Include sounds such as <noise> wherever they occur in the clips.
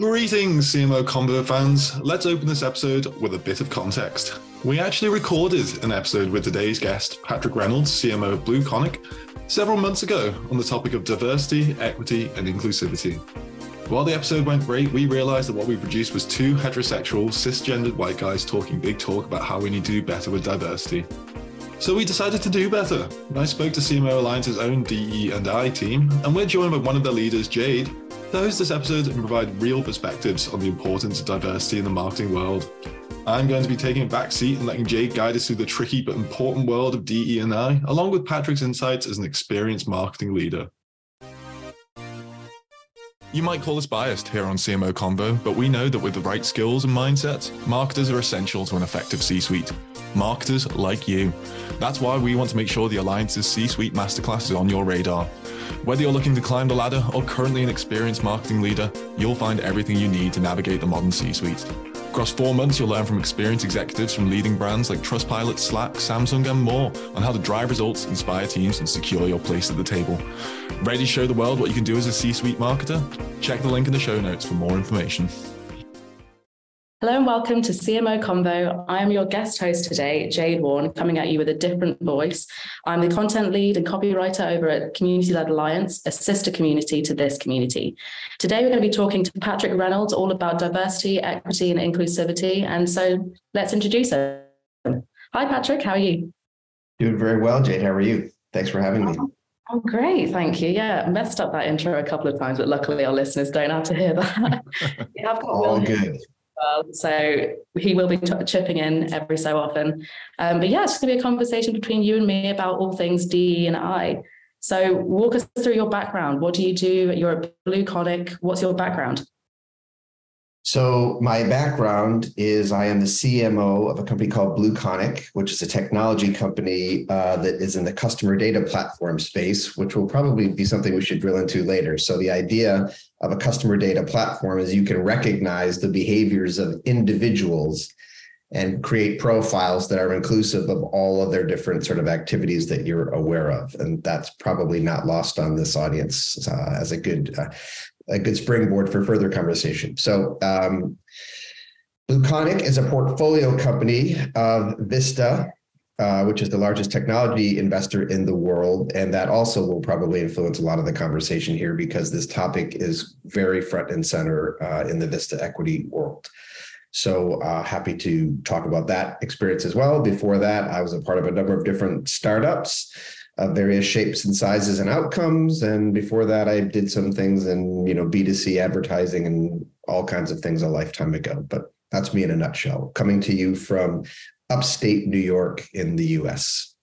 Greetings, CMO Convo fans. Let's open this episode with a bit of context. We actually recorded an episode with today's guest, Patrick Reynolds, CMO of BlueConic, several months ago on the topic of diversity, equity, and inclusivity. While the episode went great, we realized that what we produced was two heterosexual, cisgendered white guys talking big talk about how we need to do better with diversity. So we decided to do better. I spoke to CMO Alliance's own DE and I team, and we're joined by one of their leaders, Jade, to host this episode and provide real perspectives on the importance of diversity in the marketing world. I'm going to be taking a back seat and letting Jade guide us through the tricky but important world of DE and I, along with Patrick's insights as an experienced marketing leader. You might call us biased here on CMO Convo, but we know that with the right skills and mindsets, marketers are essential to an effective C suite. Marketers like you. That's why we want to make sure the Alliance's C suite masterclass is on your radar. Whether you're looking to climb the ladder or currently an experienced marketing leader, you'll find everything you need to navigate the modern C suite. Across four months, you'll learn from experienced executives from leading brands like Trustpilot, Slack, Samsung, and more on how to drive results, inspire teams, and secure your place at the table. Ready to show the world what you can do as a C suite marketer? Check the link in the show notes for more information. Hello and welcome to CMO Convo. I am your guest host today, Jade Warne, coming at you with a different voice. I'm the content lead and copywriter over at Community Led Alliance, a sister community to this community. Today, we're going to be talking to Patrick Reynolds all about diversity, equity, and inclusivity. And so let's introduce him. Hi, Patrick. How are you? Doing very well, Jade. How are you? Thanks for having me. Oh, oh great. Thank you. Yeah, messed up that intro a couple of times, but luckily our listeners don't have to hear that. <laughs> have got All good well. So he will be t- chipping in every so often. Um, but yeah, it's going to be a conversation between you and me about all things D and I. So walk us through your background. What do you do? You're a BlueConic. What's your background? So my background is I am the CMO of a company called BlueConic, which is a technology company uh, that is in the customer data platform space, which will probably be something we should drill into later. So the idea of a customer data platform is you can recognize the behaviors of individuals and create profiles that are inclusive of all of their different sort of activities that you're aware of and that's probably not lost on this audience uh, as a good uh, a good springboard for further conversation. So, um, Blue is a portfolio company of Vista, uh, which is the largest technology investor in the world. And that also will probably influence a lot of the conversation here because this topic is very front and center uh, in the Vista equity world. So uh, happy to talk about that experience as well. Before that, I was a part of a number of different startups of various shapes and sizes and outcomes. And before that, I did some things in you know B2C advertising and all kinds of things a lifetime ago. But that's me in a nutshell. Coming to you from upstate New York in the US.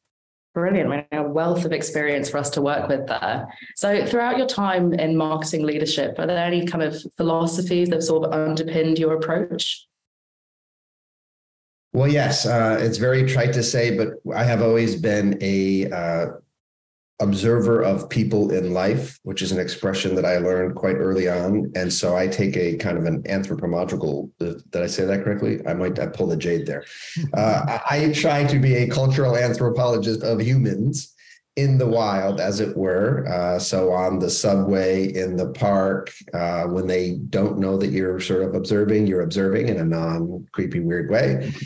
Brilliant. A wealth of experience for us to work with there. So, throughout your time in marketing leadership, are there any kind of philosophies that sort of underpinned your approach? Well, yes, uh, it's very trite to say, but I have always been a uh, observer of people in life, which is an expression that I learned quite early on. And so I take a kind of an anthropological, did I say that correctly? I might I pull the jade there. <laughs> Uh, I try to be a cultural anthropologist of humans in the wild, as it were. Uh, so on the subway, in the park, uh, when they don't know that you're sort of observing, you're observing in a non creepy, weird way. <laughs>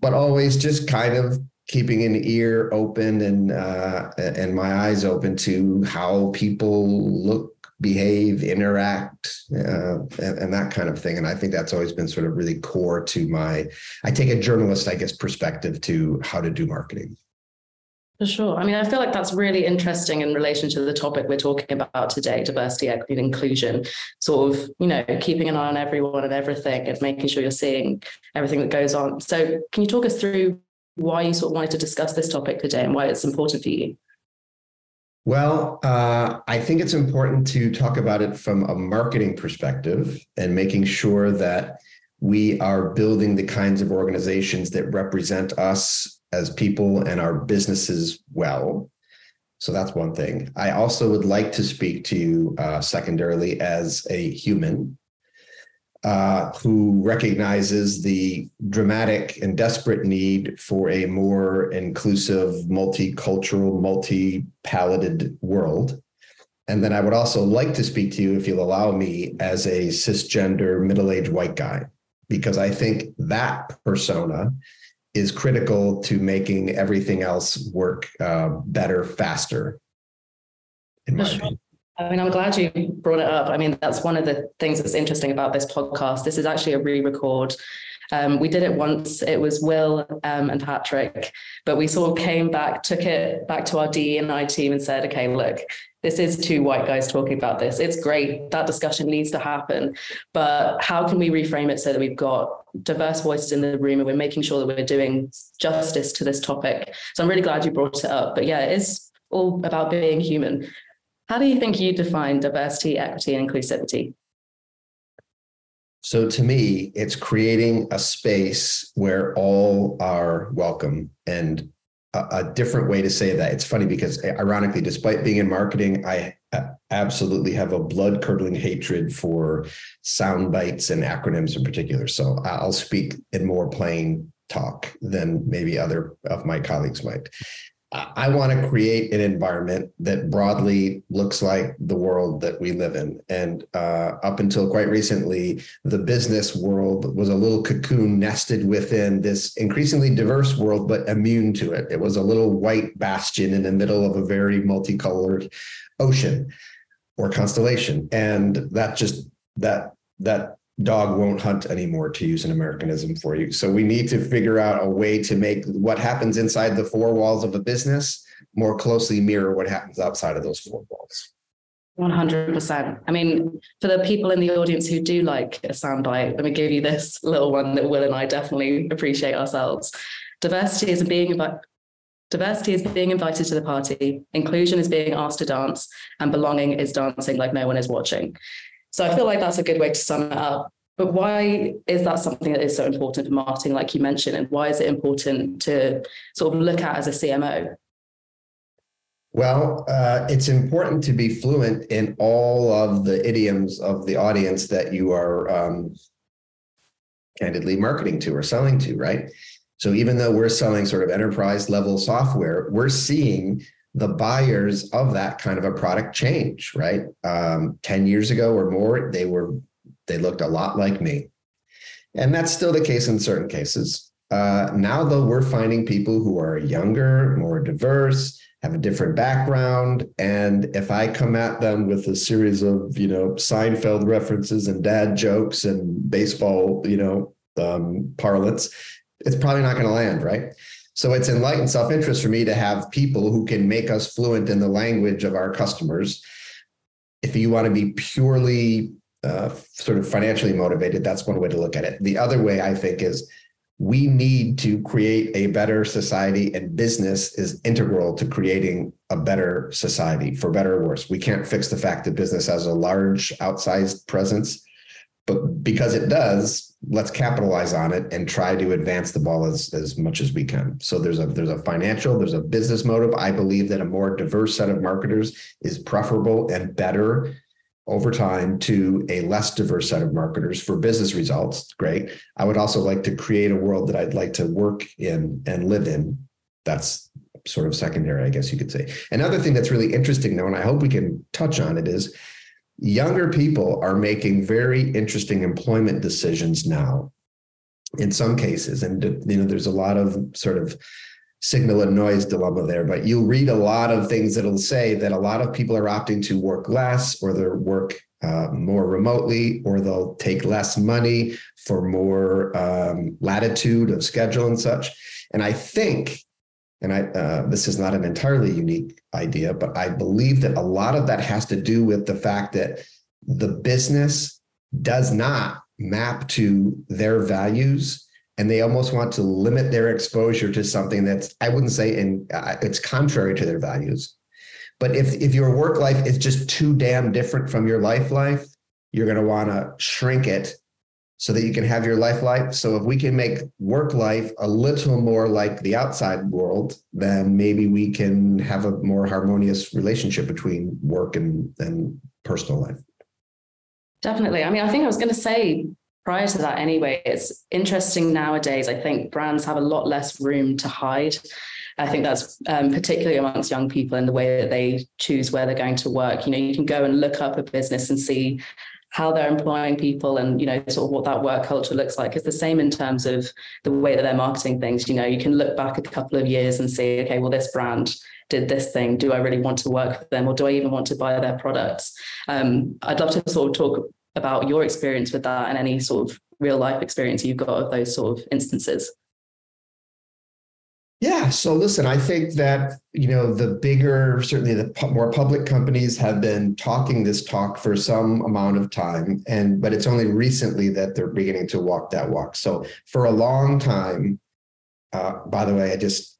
But always just kind of keeping an ear open and uh, and my eyes open to how people look behave interact uh, and, and, that kind of thing and i think that's always been sort of really core to my i take a journalist i guess perspective to how to do marketing for sure. I mean, I feel like that's really interesting in relation to the topic we're talking about today diversity, equity, and inclusion. Sort of, you know, keeping an eye on everyone and everything and making sure you're seeing everything that goes on. So, can you talk us through why you sort of wanted to discuss this topic today and why it's important for you. Well, uh, I think it's important to talk about it from a marketing perspective and making sure that we are building the kinds of organizations that represent us as people and our businesses well. So that's one thing. I also would like to speak to you uh, secondarily as a human uh, who recognizes the dramatic and desperate need for a more inclusive, multicultural, multi-palated world. And then I would also like to speak to you, if you'll allow me, as a cisgender middle aged white guy, because I think that persona is critical to making everything else work uh, better, faster. In my opinion. I mean, I'm glad you brought it up. I mean, that's one of the things that's interesting about this podcast. This is actually a re record. Um, we did it once. It was Will um, and Patrick, but we sort of came back, took it back to our D and I team, and said, "Okay, look, this is two white guys talking about this. It's great. That discussion needs to happen. But how can we reframe it so that we've got diverse voices in the room and we're making sure that we're doing justice to this topic? So I'm really glad you brought it up. But yeah, it is all about being human. How do you think you define diversity, equity, and inclusivity? So to me, it's creating a space where all are welcome and a, a, different way to say that. It's funny because eh, ironically, despite being in marketing, I uh, absolutely have a blood curdling hatred for sound bites and acronyms in particular. So I'll speak in more plain talk than maybe other of my colleagues might. I want to create an environment that broadly looks like the world that we live in. And uh, up until quite recently, the business world was a little cocoon nested within this increasingly diverse world, but immune to it. It was a little white bastion in the middle of a very multicolored ocean or constellation. And that just, that, that dog won't hunt anymore to use an Americanism for you. So we need to figure out a way to make what happens inside the four walls of a business more closely mirror what happens outside of those four walls. 100%. I mean, for the people in the audience who do like a soundbite, let me give you this little one that Will and I definitely appreciate ourselves. Diversity is being invited. Diversity is being invited to the party, inclusion is being asked to dance, and belonging is dancing like no one is watching. So I feel like that's a good way to sum it up. But why is that something that is so important for marketing, like you mentioned, and why is it important to sort of look at as a CMO? Well, uh, it's important to be fluent in all of the idioms of the audience that you are um, candidly marketing to or selling to, right? So even though we're selling sort of enterprise level software, we're seeing the buyers of that kind of a product change, right? Um, 10 years ago or more, they were they looked a lot like me. And that's still the case in certain cases. Uh, now, though, we're finding people who are younger, more diverse, have a different background. And if I come at them with a series of, you know, Seinfeld references and dad jokes and baseball, you know, um, parlance, it's probably not going to land, right? So it's enlightened self interest for me to have people who can make us fluent in the language of our customers. If you want to be purely uh, sort of financially motivated, that's one way to look at it. The other way I think is we need to create a better society, and business is integral to creating a better society for better or worse. We can't fix the fact that business has a large outsized presence but because it does let's capitalize on it and try to advance the ball as, as much as we can. So there's a there's a financial there's a business motive. I believe that a more diverse set of marketers is preferable and better over time to a less diverse set of marketers for business results. Great. I would also like to create a world that i'd like to work in and live in. That's sort of secondary i guess you could say. Another thing that's really interesting though and i hope we can touch on it is younger people are making very interesting employment decisions now in some cases and you know there's a lot of sort of signal and noise dilemma there but you'll read a lot of things that'll say that a lot of people are opting to work less or they'll work uh, more remotely or they'll take less money for more um, latitude of schedule and such. And i think and I, uh, this is not an entirely unique idea, but I believe that a lot of that has to do with the fact that the business does not map to their values and they almost want to limit their exposure to something that's i wouldn't say in uh, it's contrary to their values. But if if your work life is just too damn different from your life life you're going to want to shrink it so that you can have your life life. So if we can make work life a little more like the outside world, then maybe we can have a more harmonious relationship between work and, and personal life. Definitely. I mean, I think I was going to say prior to that anyway, it's interesting nowadays. I think brands have a lot less room to hide. I think that's um, particularly amongst young people in the way that they choose where they're going to work. You know, you can go and look up a business and see how they're employing people and you know sort of what that work culture looks like. It's the same in terms of the way that they're marketing things. You know you can look back a couple of years and see okay well this brand did this thing. Do i really want to work for them or do i even want to buy their products? Um, i'd love to sort of talk about your experience with that and any sort of real life experience you've got of those sort of instances yeah. So listen, I think that, you know, the bigger, certainly the more public companies have been talking this talk for some amount of time. And, but it's only recently that they're beginning to walk that walk. So for a long time, uh, by the way, I just,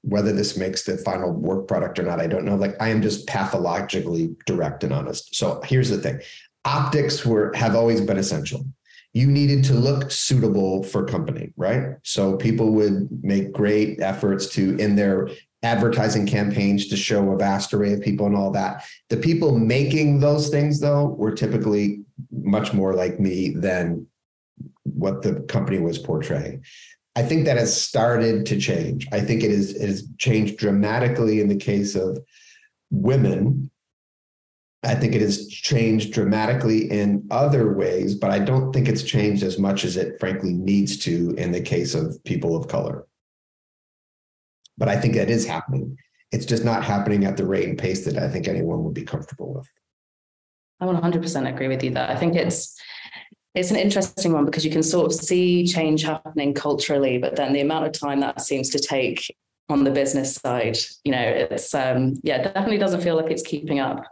whether this makes the final work product or not, I don't know. Like I am just pathologically direct and honest. So here's the thing optics were have always been essential you needed to look suitable for company, right? So people would make great efforts to in their advertising campaigns to show a vast array of people and all that. The people making those things though were typically much more like me than what the company was portraying. I think that has started to change. I think it is it has changed dramatically in the case of women I think it has changed dramatically in other ways, but I don't think it's changed as much as it frankly needs to in the case of people of color. But I think that is happening. It's just not happening at the rate and pace that I think anyone would be comfortable with. I 100% agree with you that I think it's it's an interesting one because you can sort of see change happening culturally, but then the amount of time that seems to take on the business side, you know, it's um yeah, definitely doesn't feel like it's keeping up.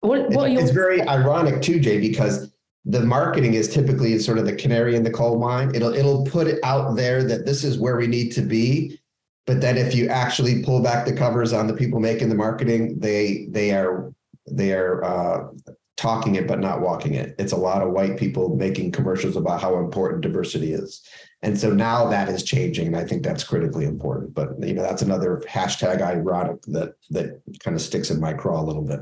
What, what it's, it's very ironic too, Jay, because the marketing is typically sort of the canary in the coal mine. It'll it'll put it out there that this is where we need to be. But then if you actually pull back the covers on the people making the marketing, they they are they are uh, talking it but not walking it. It's a lot of white people making commercials about how important diversity is. And so now that is changing, and I think that's critically important. But you know, that's another hashtag ironic that that kind of sticks in my craw a little bit.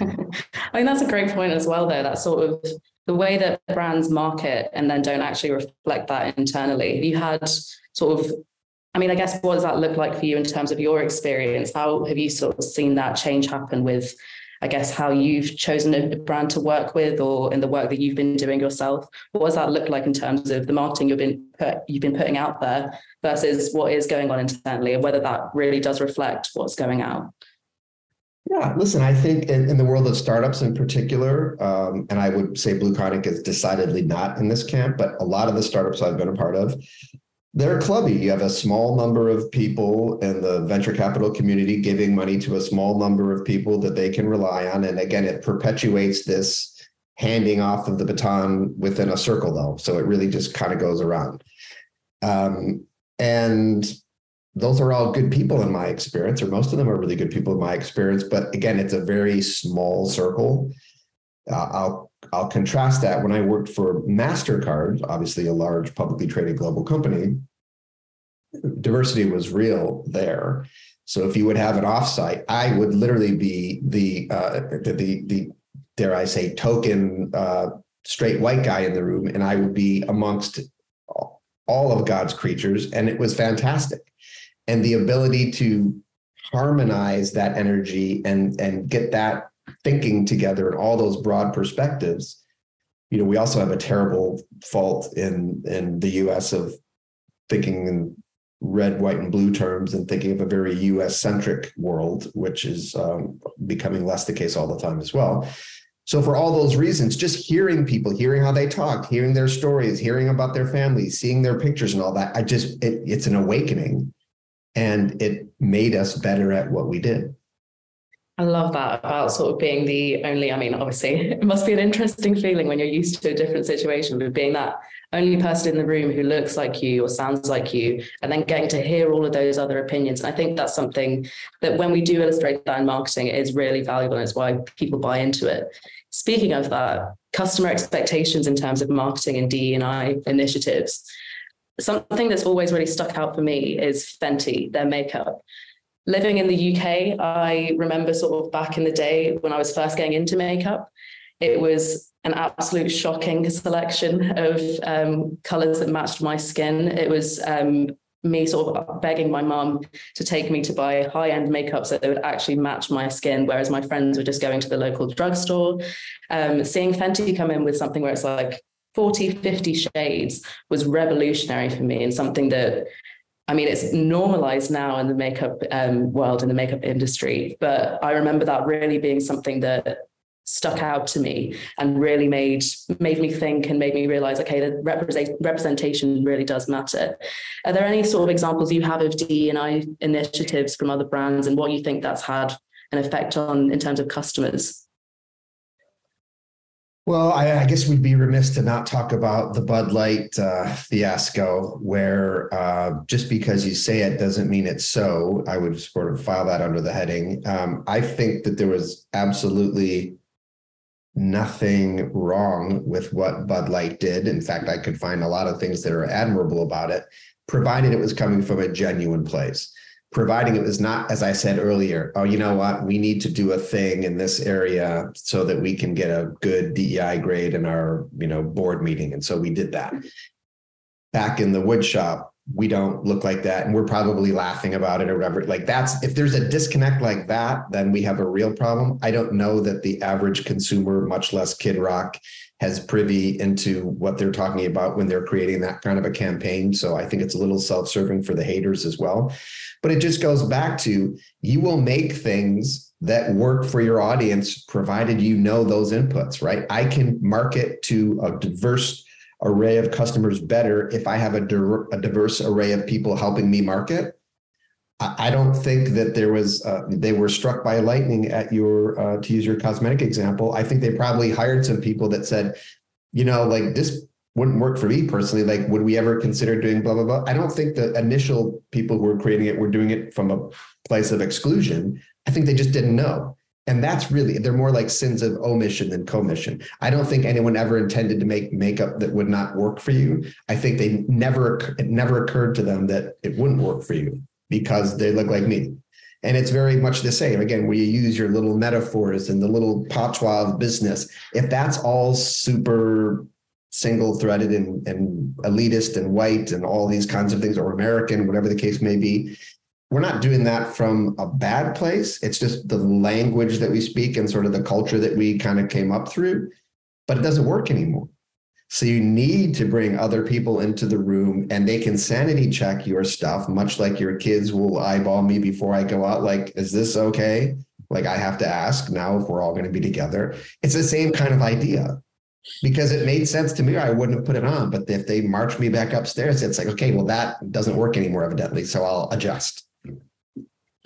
I mean, that's a great point as well, though. That sort of the way that brands market and then don't actually reflect that internally. You had sort of, I mean, I guess what does that look like for you in terms of your experience? How have you sort of seen that change happen with, I guess, how you've chosen a brand to work with, or in the work that you've been doing yourself? What does that look like in terms of the marketing you've been put, you've been putting out there versus what is going on internally, and whether that really does reflect what's going out? Yeah, listen, I think in, in, the world of startups in particular, um, and I would say BlueConic is decidedly not in this camp, but a lot of the startups I've been a part of, they're clubby. You have a small number of people in the venture capital community giving money to a small number of people that they can rely on. And again, it perpetuates this handing off of the baton within a circle, though. So it really just kind of goes around. Um, and those are all good people in my experience, or most of them are really good people in my experience. But again, it's a very small circle. Uh, I'll I'll contrast that when I worked for Mastercard, obviously a large publicly traded global company. Diversity was real there. So if you would have an offsite, I would literally be the uh, the, the, the dare I say token uh, straight white guy in the room, and I would be amongst all of God's creatures, and it was fantastic and the ability to harmonize that energy and and get that thinking together and all those broad perspectives you know we also have a terrible fault in in the us of thinking in red white and blue terms and thinking of a very us centric world which is um, becoming less the case all the time as well. So for all those reasons just hearing people hearing how they talk hearing their stories hearing about their families seeing their pictures and all that i just it, it's an awakening and it made us better at what we did. I love that about sort of being the only, I mean, obviously, <laughs> it must be an interesting feeling when you're used to a different situation, but being that only person in the room who looks like you or sounds like you, and then getting to hear all of those other opinions. And I think that's something that when we do illustrate that in marketing, it is really valuable. And it's why people buy into it. Speaking of that, customer expectations in terms of marketing and DE&I initiatives something that's always really stuck out for me is Fenty, their makeup. Living in the UK, I remember sort of back in the day when I was first getting into makeup, it was an absolute shocking selection of um, colors that matched my skin. It was um, me sort of begging my mum to take me to buy high end makeup so they would actually match my skin, whereas my friends were just going to the local drugstore. Um, seeing Fenty come in with something where it's like 40, 50 shades was revolutionary for me and something that I mean, it's normalized now in the makeup um, world, in the makeup industry. But I remember that really being something that stuck out to me and really made made me think and made me realize okay the represent, representation really does matter are there any sort of examples you have of DE&I initiatives from other brands and what you think that's had an effect on in terms of customers well, I, I, guess we'd be remiss to not talk about the Bud Light uh, fiasco, where uh, just because you say it doesn't mean it's so. I would sort of file that under the heading. Um, I think that there was absolutely nothing wrong with what Bud Light did. In fact, I could find a lot of things that are admirable about it, provided it was coming from a genuine place providing it was not, as I said earlier, oh, you know what, we need to do a thing in this area so that we can get a good DEI grade in our, you know, board meeting. And so we did that. Back in the wood shop, we don't look like that. And we're probably laughing about it or whatever. Like that's if there's a disconnect like that, then we have a real problem. I don't know that the average consumer, much less Kid Rock, has privy into what they're talking about when they're creating that kind of a campaign. So I think it's a little self-serving for the haters as well. But it just goes back to you will make things that work for your audience provided you know those inputs, right? I can market to a diverse array of customers better if I have a, a diverse array of people helping me market I don't think that there was uh, they were struck by lightning at your uh, to use your cosmetic example. I think they probably hired some people that said, you know, like this wouldn't work for me personally. Like, would we ever consider doing blah blah blah? I don't think the initial people who were creating it were doing it from a place of exclusion. I think they just didn't know. And that's really they're more like sins of omission than commission. I don't think anyone ever intended to make makeup that would not work for you. I think they never it never occurred to them that it wouldn't work for you because they look like me. And it's very much the same. Again, where you use your little metaphors and the little patois of business. If that's all super single threaded and, and elitist and white and all these kinds of things, or American, whatever the case may be, we're not doing that from a bad place. It's just the language that we speak and sort of the culture that we kind of came up through, but it doesn't work anymore. So you need to bring other people into the room and they can sanity check your stuff, much like your kids will eyeball me before I go out. Like, is this okay? Like, I have to ask now if we're all going to be together. It's the same kind of idea because it made sense to me. I wouldn't have put it on. But if they march me back upstairs, it's like, okay, well, that doesn't work anymore, evidently. So I'll adjust.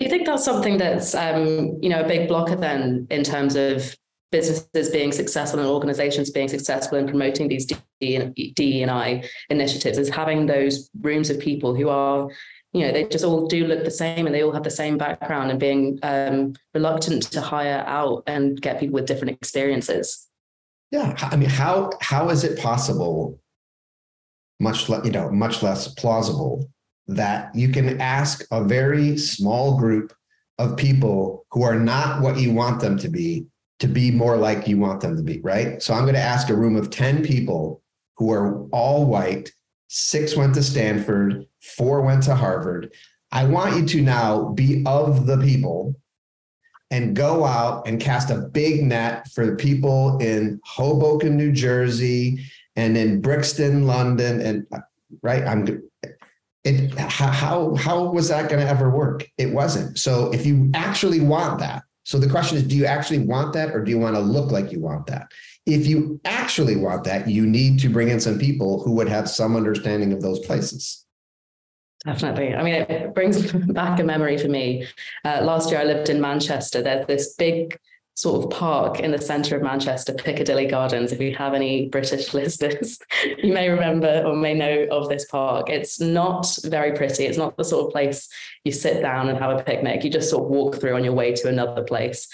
Do you think that's something that's, um, you know, a big blocker then in terms of businesses being successful and organizations being successful in promoting these DE&I initiatives is having those rooms of people who are, you know, they just all do look the same and they all have the same background and being um, reluctant to hire out and get people with different experiences. Yeah, I mean, how how is it possible, much le- you know, much less plausible, that you can ask a very small group of people who are not what you want them to be to be more like you want them to be, right? So I'm going to ask a room of 10 people who are all white, six went to Stanford, four went to Harvard. I want you to now be of the people and go out and cast a big net for the people in Hoboken, New Jersey, and in Brixton, London, and uh, right. I'm it. How how was that going to ever work? It wasn't. So if you actually want that, so the question is, do you actually want that or do you want to look like you want that? If you actually want that, you need to bring in some people who would have some understanding of those places. Definitely. I mean, it brings <laughs> back a memory for me. Uh, last year, I lived in Manchester. There's this big sort of park in the centre of Manchester, Piccadilly Gardens. If you have any British <laughs> listeners, you may remember or may know of this park. It's not very pretty. It's not the sort of place you sit down and have a picnic. You just sort of walk through on your way to another place.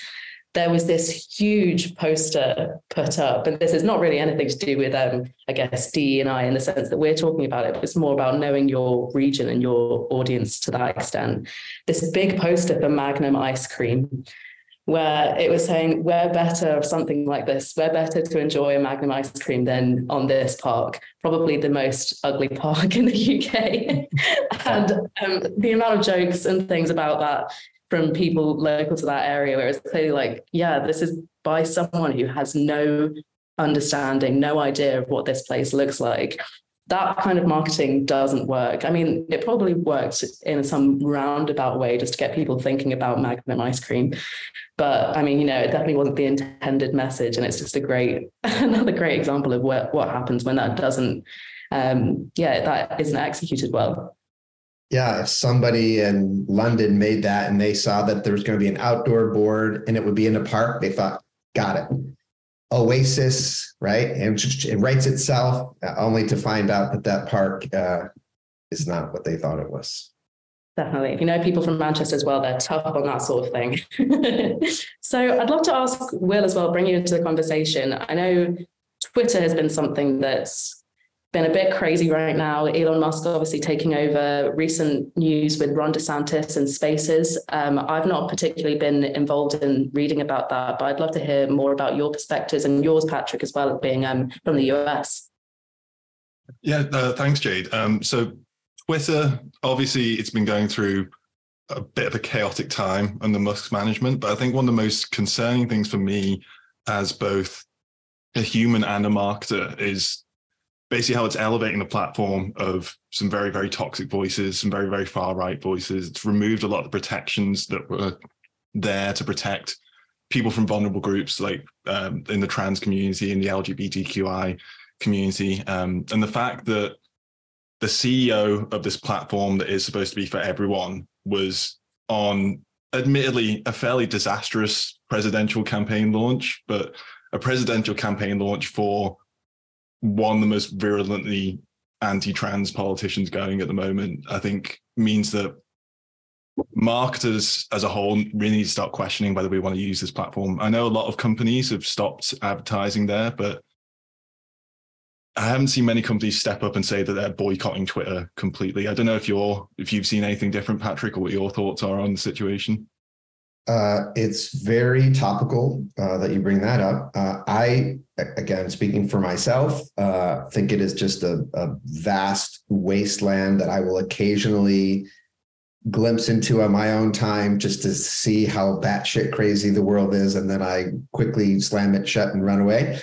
There was this huge poster put up, and this is not really anything to do with, um, I guess, D and I in the sense that we're talking about it. It's more about knowing your region and your audience to that extent. This big poster for Magnum ice cream where it was saying we're better of something like this. We're better to enjoy a Magnum ice cream than on this park, probably the most ugly <laughs> park in the UK. <laughs> and um, the amount of jokes and things about that from people local to that area, where it's clearly like, yeah, this is by someone who has no understanding, no idea of what this place looks like that kind of marketing doesn't work. I mean, it probably worked in some roundabout way just to get people thinking about Magnum ice cream. But I mean, you know, it definitely wasn't the intended message. And it's just a great, <laughs> another great example of what, what happens when that doesn't, um, yeah, that isn't executed well. Yeah, if somebody in London made that and they saw that there was going to be an outdoor board and it would be in the park, they thought, got it. Oasis, right? And it writes itself uh, only to find out that that park uh, is not what they thought it was. Definitely. If you know people from Manchester as well, they're tough on that sort of thing. <laughs> so I'd love to ask Will as well, bring you into the conversation. I know Twitter has been something that's been a bit crazy right now. Elon Musk obviously taking over recent news with Ron DeSantis and spaces. Um, I've not particularly been involved in reading about that, but I'd love to hear more about your perspectives and yours, Patrick, as well, being um, from the US. Yeah, uh, thanks, Jade. Um, so Twitter, obviously, it's been going through a bit of a chaotic time under Musk's management, but I think one of the most concerning things for me as both a human and a marketer is basically how it's elevating the platform of some very very toxic voices some very very far right voices. It's removed a lot of the protections that were there to protect people from vulnerable groups like um, in the trans community in the lgbtqi community. Um, and the fact that the ceo of this platform that is supposed to be for everyone was on admittedly a fairly disastrous presidential campaign launch but a presidential campaign launch for one of the most virulently anti-trans politicians going at the moment, I think means that marketers as a whole really need to start questioning whether we want to use this platform. I know a lot of companies have stopped advertising there, but I haven't seen many companies step up and say that they're boycotting Twitter completely. I don't know if you're if you've seen anything different, Patrick, or what your thoughts are on the situation. Uh, it's very topical uh, that you bring that up. Uh, I, again, speaking for myself, uh, think it is just a, a, vast wasteland that I will occasionally glimpse into on my own time just to see how batshit crazy the world is, and then I quickly slam it shut and run away.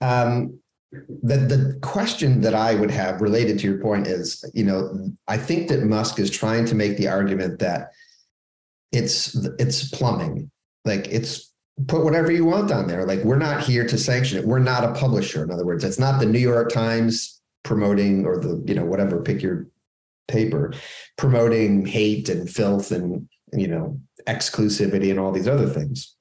Um, the the question that I would have related to your point is, you know, I think that Musk is trying to make the argument that it's it's plumbing. Like it's put whatever you want on there. Like we're not here to sanction it. We're not a publisher. In other words, it's not the New York Times promoting or the you know whatever pick your paper promoting hate and filth and you know exclusivity and all these other things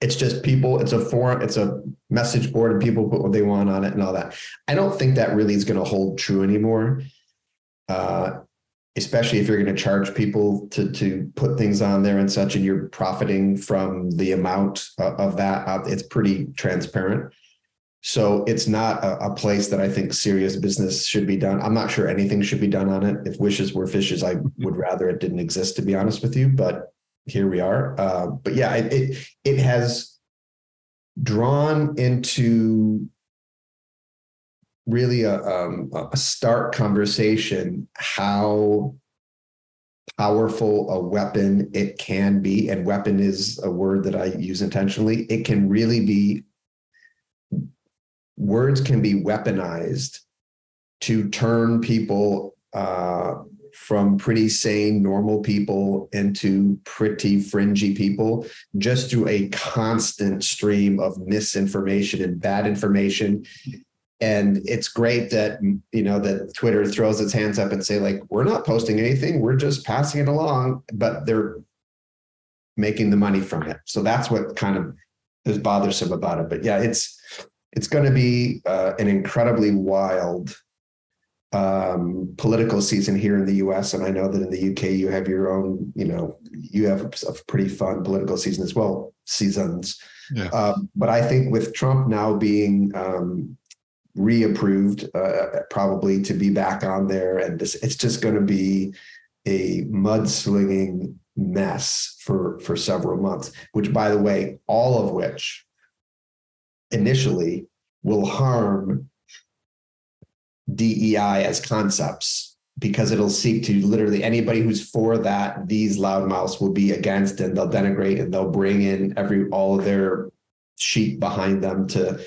it's just people it's a forum it's a message board and people put what they want on it and all that i don't think that really is going to hold true anymore uh, especially if you're going to charge people to to put things on there and such and you're profiting from the amount of that uh, it's pretty transparent. So it's not a, a, place that i think serious business should be done. I'm not sure anything should be done on it. If wishes were fishes i mm-hmm. would rather it didn't exist to be honest with you but here we are. Uh, but yeah it, it it has drawn into really a, um, a stark conversation how powerful a weapon it can be and weapon is a word that i use intentionally. It can really be words can be weaponized to turn people uh, from pretty sane normal people into pretty fringy people just through a constant stream of misinformation and bad information and it's great that you know that twitter throws its hands up and say like we're not posting anything we're just passing it along but they're making the money from it. So that's what kind of is bothersome about it. But yeah it's it's going to be uh, an incredibly wild um, political season here in the us and i know that in the uk you have your own you know you have a, pretty fun political season as well seasons. Yeah. Um, but i think with trump now being um, reapproved uh, probably to be back on there. And this, it's just going to be a mudslinging mess for for several months which by the way all of which initially will harm DEI as concepts because it'll seek to literally anybody who's for that these loudmouths will be against and they'll denigrate and they'll bring in every all of their sheep behind them to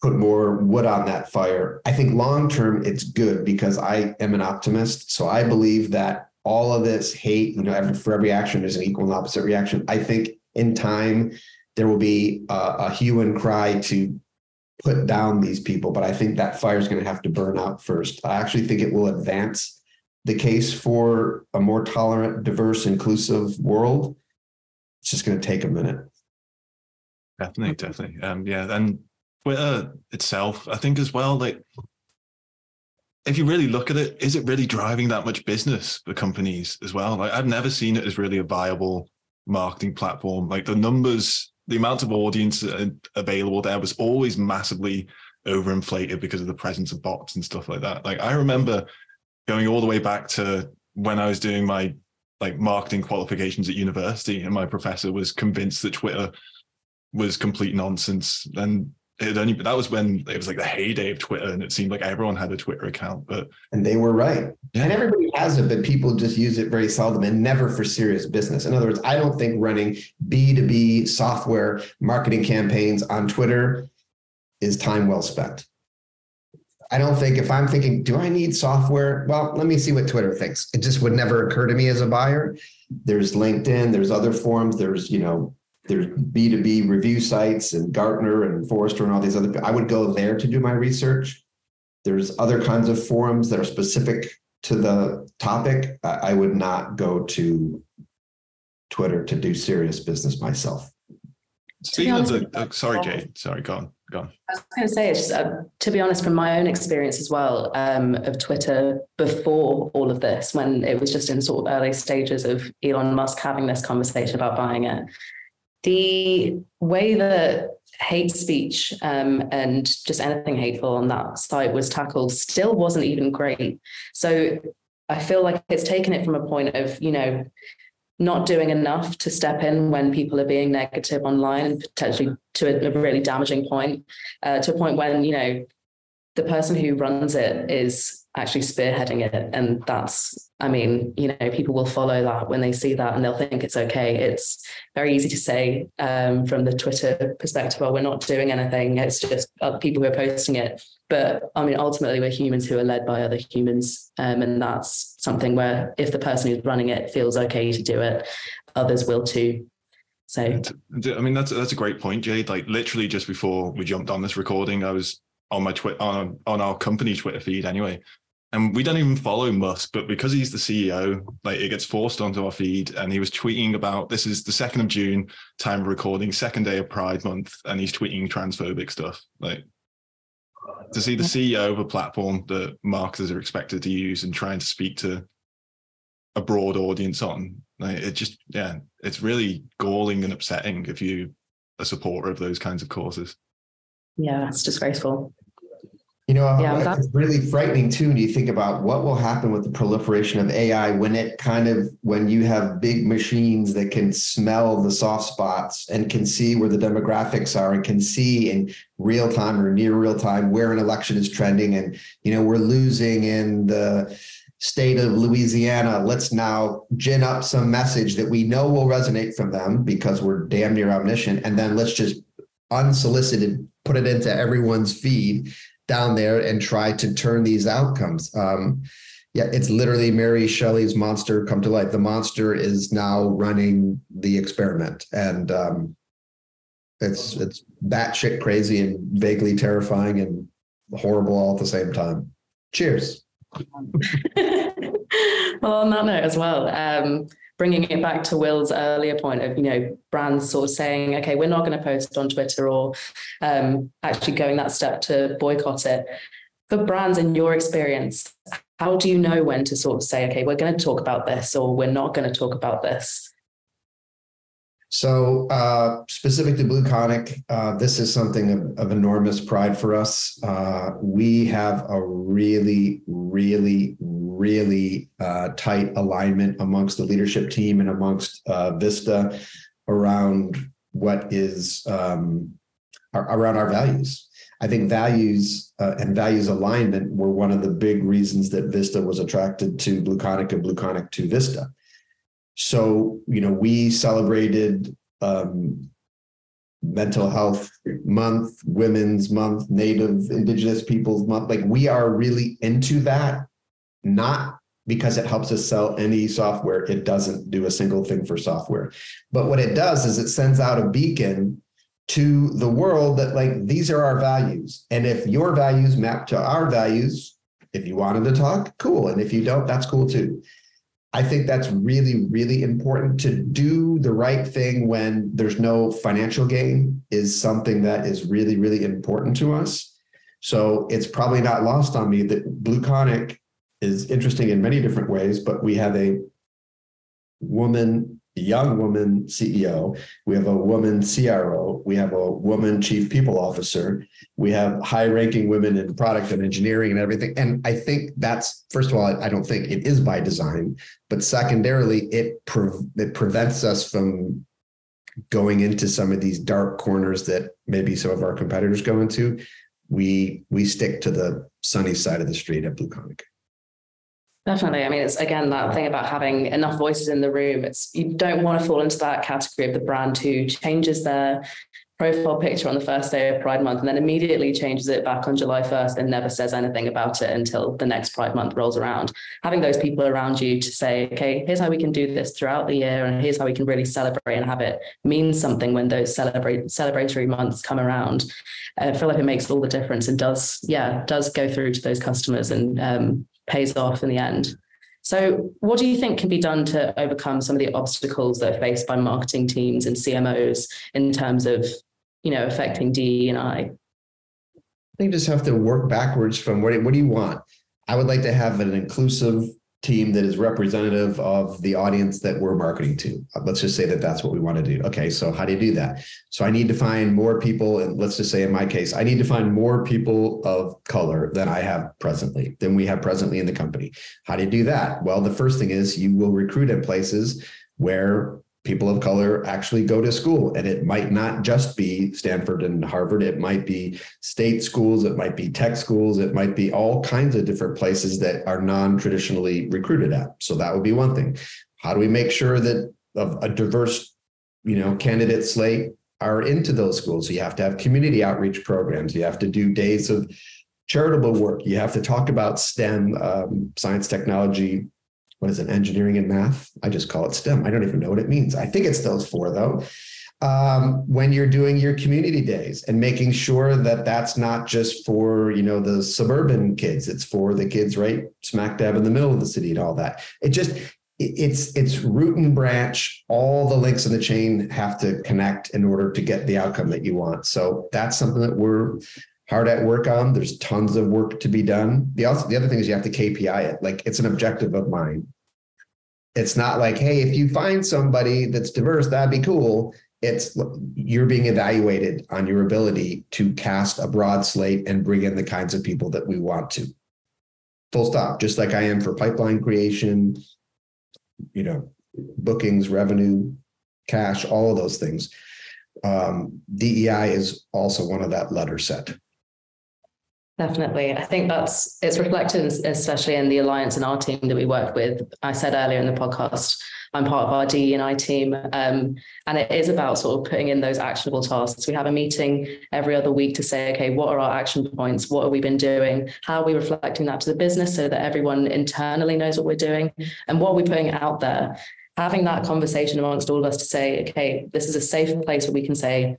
put more wood on that fire. I think long term it's good because I am an optimist. So I believe that all of this hate, you know, every, for every action there's an equal and opposite reaction. I think in time there will be a, a hue and cry to put down these people, but I think that fire is going to have to burn out first. I actually think it will advance the case for a more tolerant, diverse, inclusive world. It's just going to take a minute. Definitely, definitely. Um, yeah, and Twitter itself, I think as well, like if you really look at it, is it really driving that much business for companies as well? Like I've never seen it as really a viable marketing platform. Like the numbers, the amount of audience available there was always massively overinflated because of the presence of bots and stuff like that. Like I remember going all the way back to when I was doing my like marketing qualifications at university, and my professor was convinced that Twitter was complete nonsense. And it only that was when it was like the heyday of Twitter, and it seemed like everyone had a Twitter account. But and they were right, yeah. and everybody has it, but people just use it very seldom and never for serious business. In other words, I don't think running B two B software marketing campaigns on Twitter is time well spent. I don't think if I'm thinking, do I need software? Well, let me see what Twitter thinks. It just would never occur to me as a buyer. There's LinkedIn, there's other forums, there's you know there's B2B review sites and Gartner and Forrester and all these other. I would go there to do my research. There's other kinds of forums that are specific to the topic. I would not go to Twitter to do serious business myself. Speaking of the, uh, sorry, Jay, sorry, go on, go on. I was going to say, it's just, uh, to be honest, from my own experience as well um, of Twitter before all of this, when it was just in sort of early stages of Elon Musk having this conversation about buying it, the way that hate speech um, and just anything hateful on that site was tackled still wasn't even great. So I feel like it's taken it from a point of, you know, not doing enough to step in when people are being negative online and potentially to a, really damaging point, uh, to a point when, you know, the person who runs it is actually spearheading it. And that's, I mean, you know, people will follow that when they see that and they'll think it's okay. It's very easy to say um, from the Twitter perspective, well, we're not doing anything. It's just other people who are posting it. But I mean, ultimately, we're humans who are led by other humans. Um, and that's something where if the person who's running it feels okay to do it, others will too. So, I mean, that's that's a great point, Jade. Like literally just before we jumped on this recording, I was on my Twitter on, on our company Twitter feed anyway, and we don't even follow Musk, but because he's the CEO, like it gets forced onto our feed. And he was tweeting about this is the second of June, time of recording, second day of Pride Month, and he's tweeting transphobic stuff. Like to see the CEO of a platform that marketers are expected to use and trying to speak to a broad audience on, like it just yeah, it's really galling and upsetting if you a supporter of those kinds of causes. Yeah, it's disgraceful. You know, yeah, it's really frightening too when you think about what will happen with the proliferation of AI when it kind of when you have big machines that can smell the soft spots and can see where the demographics are and can see in real time or near real time where an election is trending and you know we're losing in the state of Louisiana. Let's now gin up some message that we know will resonate from them because we're damn near omniscient, and then let's just unsolicited put it into everyone's feed down there and try to turn these outcomes. Um, yeah, it's literally Mary Shelley's monster come to life. The monster is now running the experiment, and um, it's it's batshit crazy and vaguely terrifying and horrible all at the same time. Cheers. <laughs> well, on that note as well, um, bringing it back to Will's earlier point of, you know, brands sort of saying, okay, we're not going to post on Twitter or um, actually going that step to boycott it. For brands, in your experience, how do you know when to sort of say, okay, we're going to talk about this or we're not going to talk about this? So, uh, specific to BlueConic, uh, this is something of, of, enormous pride for us. Uh, we have a really, really, really uh, tight alignment amongst the leadership team and amongst uh, Vista around what is um, around our values. I think values uh, and values alignment were one of the big reasons that Vista was attracted to BlueConic and BlueConic to Vista. So, you know, we celebrated um, mental health month, women's month, native indigenous peoples month. Like we are really into that, not because it helps us sell any software. It doesn't do a single thing for software. But what it does is it sends out a beacon to the world that like these are our values. And if your values map to our values, if you wanted to talk, cool. And if you don't, that's cool too. I think that's really, really important to do the right thing when there's no financial gain is something that is really, really important to us. So it's probably not lost on me that BlueConic is interesting in many different ways, but we have a woman young woman CEO, we have a woman CRO, we have a woman chief people officer, we have high ranking women in product and engineering and everything. And I think that's, first of all, I don't think it is by design, but secondarily, it, pre- it prevents us from going into some of these dark corners that maybe some of our competitors go into. We we stick to the sunny side of the street at BlueConic. Definitely. I mean, it's again that thing about having enough voices in the room. It's you don't want to fall into that category of the brand who changes their profile picture on the first day of Pride Month and then immediately changes it back on July 1st and never says anything about it until the next Pride Month rolls around. Having those people around you to say, okay, here's how we can do this throughout the year and here's how we can really celebrate and have it mean something when those celebrate celebratory months come around. I feel like it makes all the difference and does, yeah, does go through to those customers and um, pays off in the end. So, what do you think can be done to overcome some of the obstacles that are faced by marketing teams and CMOs in terms of, you know, affecting DE and I? I think you just have to work backwards from what, what do you want? I would like to have an inclusive team that is representative of the audience that we're marketing to. Let's just say that that's what we want to do. Okay, so how do you do that? So I need to find more people, and let's just say in my case, I need to find more people of color than I have presently, than we have presently in the company. How do you do that? Well, the first thing is you will recruit in places where people of color actually go to school. And it might not just be Stanford and Harvard, it might be state schools, it might be tech schools, it might be all kinds of different places that are non traditionally recruited at. So that would be one thing. How do we make sure that of a diverse, you know, candidate slate are into those schools? So you have to have community outreach programs. You have to do days of charitable work. You have to talk about STEM, um, science, technology, what is it, engineering and math? I just call it STEM. I don't even know what it means. I think it's those four though. Um, when you're doing your community days and making sure that that's not just for you know the suburban kids it's for the kids right smack dab in the middle of the city and all that it just it's it's root and branch all the links in the chain have to connect in order to get the outcome that you want so that's something that we're hard at work on. There's tons of work to be done. The also the other thing is you have to KPI it. Like it's an objective of mine. It's not like, hey, if you find somebody that's diverse, that'd be cool. It's you're being evaluated on your ability to cast a broad slate and bring in the kinds of people that we want to. Full stop. Just like I am for pipeline creation, you know, bookings, revenue, cash, all of those things. Um, DEI is also one of that letter set. Definitely. I think that's it's reflected especially in the alliance and our team that we work with. I said earlier in the podcast, I'm part of our D and I team. Um, and it is about sort of putting in those actionable tasks. We have a meeting every other week to say, okay, what are our action points? What have we been doing? How are we reflecting that to the business so that everyone internally knows what we're doing? And what are we putting out there? Having that conversation amongst all of us to say, okay, this is a safe place where we can say,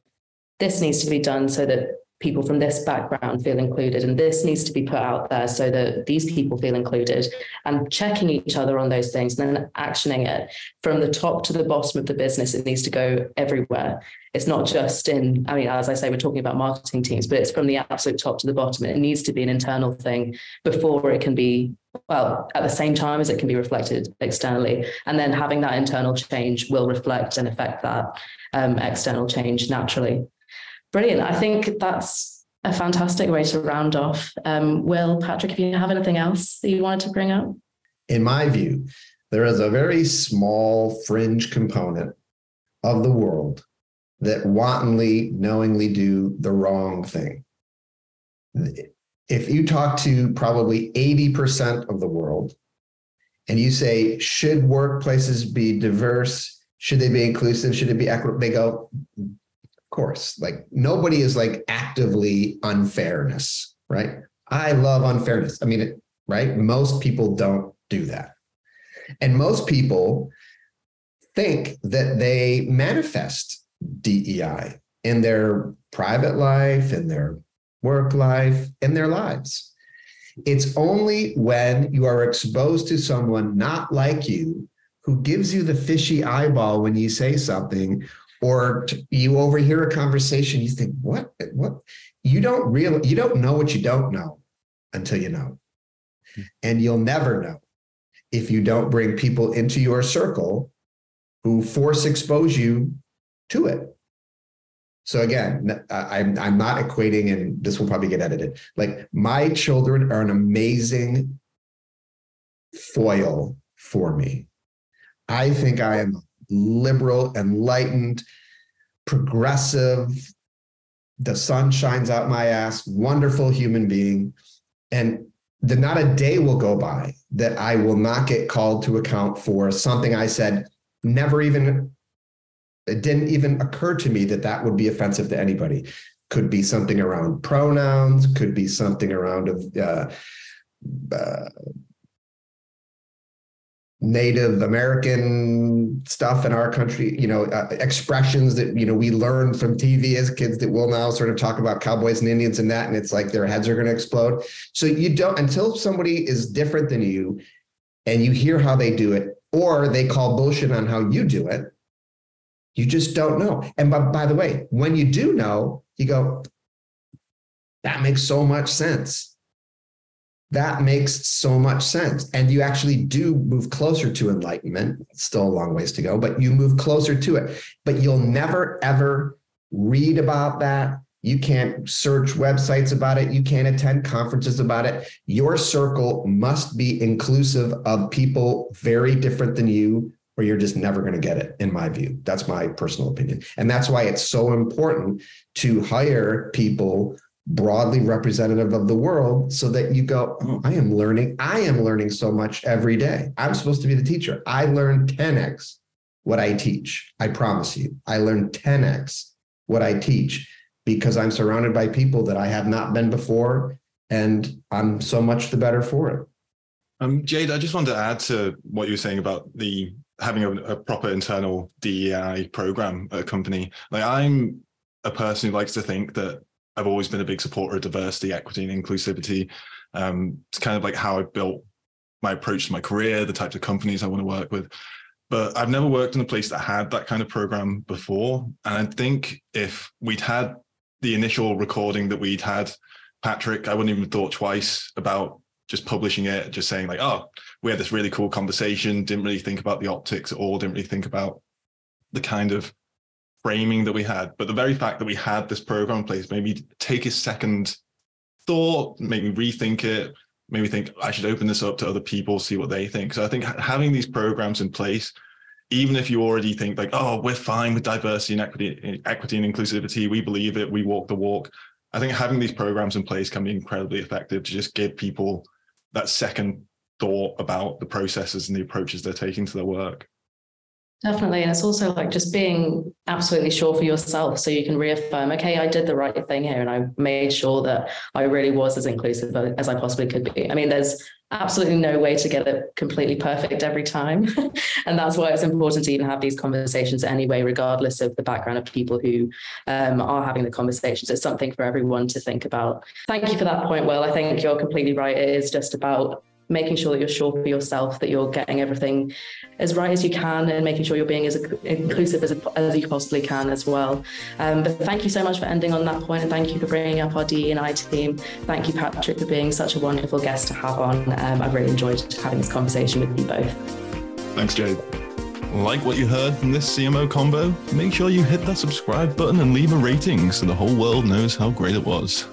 this needs to be done so that people from this background feel included and this needs to be put out there so that these people feel included and checking each other on those things and then actioning it from the top to the bottom of the business it needs to go everywhere. It's not just in i mean as i say we're talking about marketing teams but it's from the absolute top to the bottom. It needs to be an internal thing before it can be well at the same time as it can be reflected externally and then having that internal change will reflect and affect that um, external change naturally Brilliant. I think that's a fantastic way to round off. Um, Will, Patrick, if you have anything else that you wanted to bring up? in my view, there is a very small fringe component of the world that wantonly, knowingly do the wrong thing. If you talk to probably 80% of the world and you say, should workplaces be diverse? Should they be inclusive? Should it be equitable? They go, course. Like nobody is like actively unfairness, right? I love unfairness. I mean, it, right? Most people don't do that. And most people think that they manifest DEI in their private life, in their work life, in their lives. It's only when you are exposed to someone not like you who gives you the fishy eyeball when you say something or you overhear a conversation you think what what you don't really you don't know what you don't know until you know hmm. and you'll never know if you don't bring people into your circle who force expose you to it. So again, I'm I'm not equating, and this will probably get edited. Like my children are an amazing foil for me. I think I am liberal, enlightened, progressive. The sun shines out my ass, wonderful human being. And that not a day will go by that I will not get called to account for something I said never even it didn't even occur to me that that would be offensive to anybody could be something around pronouns could be something around uh, uh, Native American stuff in our country, you know, uh, expressions that, you know, we learned from TV as kids that will now sort of talk about cowboys and Indians and that. And it's like their heads are going to explode. So you don't, until somebody is different than you and you hear how they do it, or they call bullshit on how you do it, you just don't know. And by, by the way, when you do know, you go, that makes so much sense that makes so much sense. And you actually do move closer to enlightenment. Still a long ways to go, but you move closer to it. But you'll never, ever read about that. You can't search websites about it. You can't attend conferences about it. Your circle must be inclusive of people very different than you, or you're just never going to get it, in my view. That's my personal opinion. And that's why it's so important to hire people broadly representative of the world so that you go oh, i am learning i am learning so much every day. I'm supposed to be the teacher. I learn 10x what i teach. I promise you. I learn 10x what i teach because i'm surrounded by people that i have not been before and i'm so much the better for it. Um, jade i just wanted to add to what you were saying about the having a, a proper internal dei program at a company. Like i'm a person who likes to think that I've always been a big supporter of diversity, equity, and inclusivity. Um, it's kind of like how I built my approach to my career, the types of companies I want to work with. But I've never worked in a place that had that kind of program before. And I think if we'd had the initial recording that we'd had, Patrick, I wouldn't even thought twice about just publishing it, just saying like, oh, we had this really cool conversation, didn't really think about the optics at all, didn't really think about the kind of framing that we had, but the very fact that we had this program in place made me take a second thought, make me rethink it, made me think I should open this up to other people, see what they think. So I think having these programs in place, even if you already think like, oh, we're fine with diversity and equity, equity and inclusivity, we believe it, we walk the walk. I think having these programs in place can be incredibly effective to just give people that second thought about the processes and the approaches they're taking to their work. Definitely. And it's also like just being absolutely sure for yourself so you can reaffirm, okay, I did the right thing here and I made sure that I really was as inclusive as I possibly could be. I mean, there's absolutely no way to get it completely perfect every time. <laughs> and that's why it's important to even have these conversations anyway, regardless of the background of people who um, are having the conversations. It's something for everyone to think about. Thank you for that point, Will. I think you're completely right. It is just about making sure that you're sure for yourself that you're getting everything as right as you can and making sure you're being as inclusive as, as you possibly can as well. Um, but thank you so much for ending on that point and thank you for bringing up our DE&I team. Thank you, Patrick, for being such a wonderful guest to have on. Um, I've really enjoyed having this conversation with you both. Thanks, Jade. Like what you heard from this CMO Convo? Make sure you hit that subscribe button and leave a rating so the whole world knows how great it was.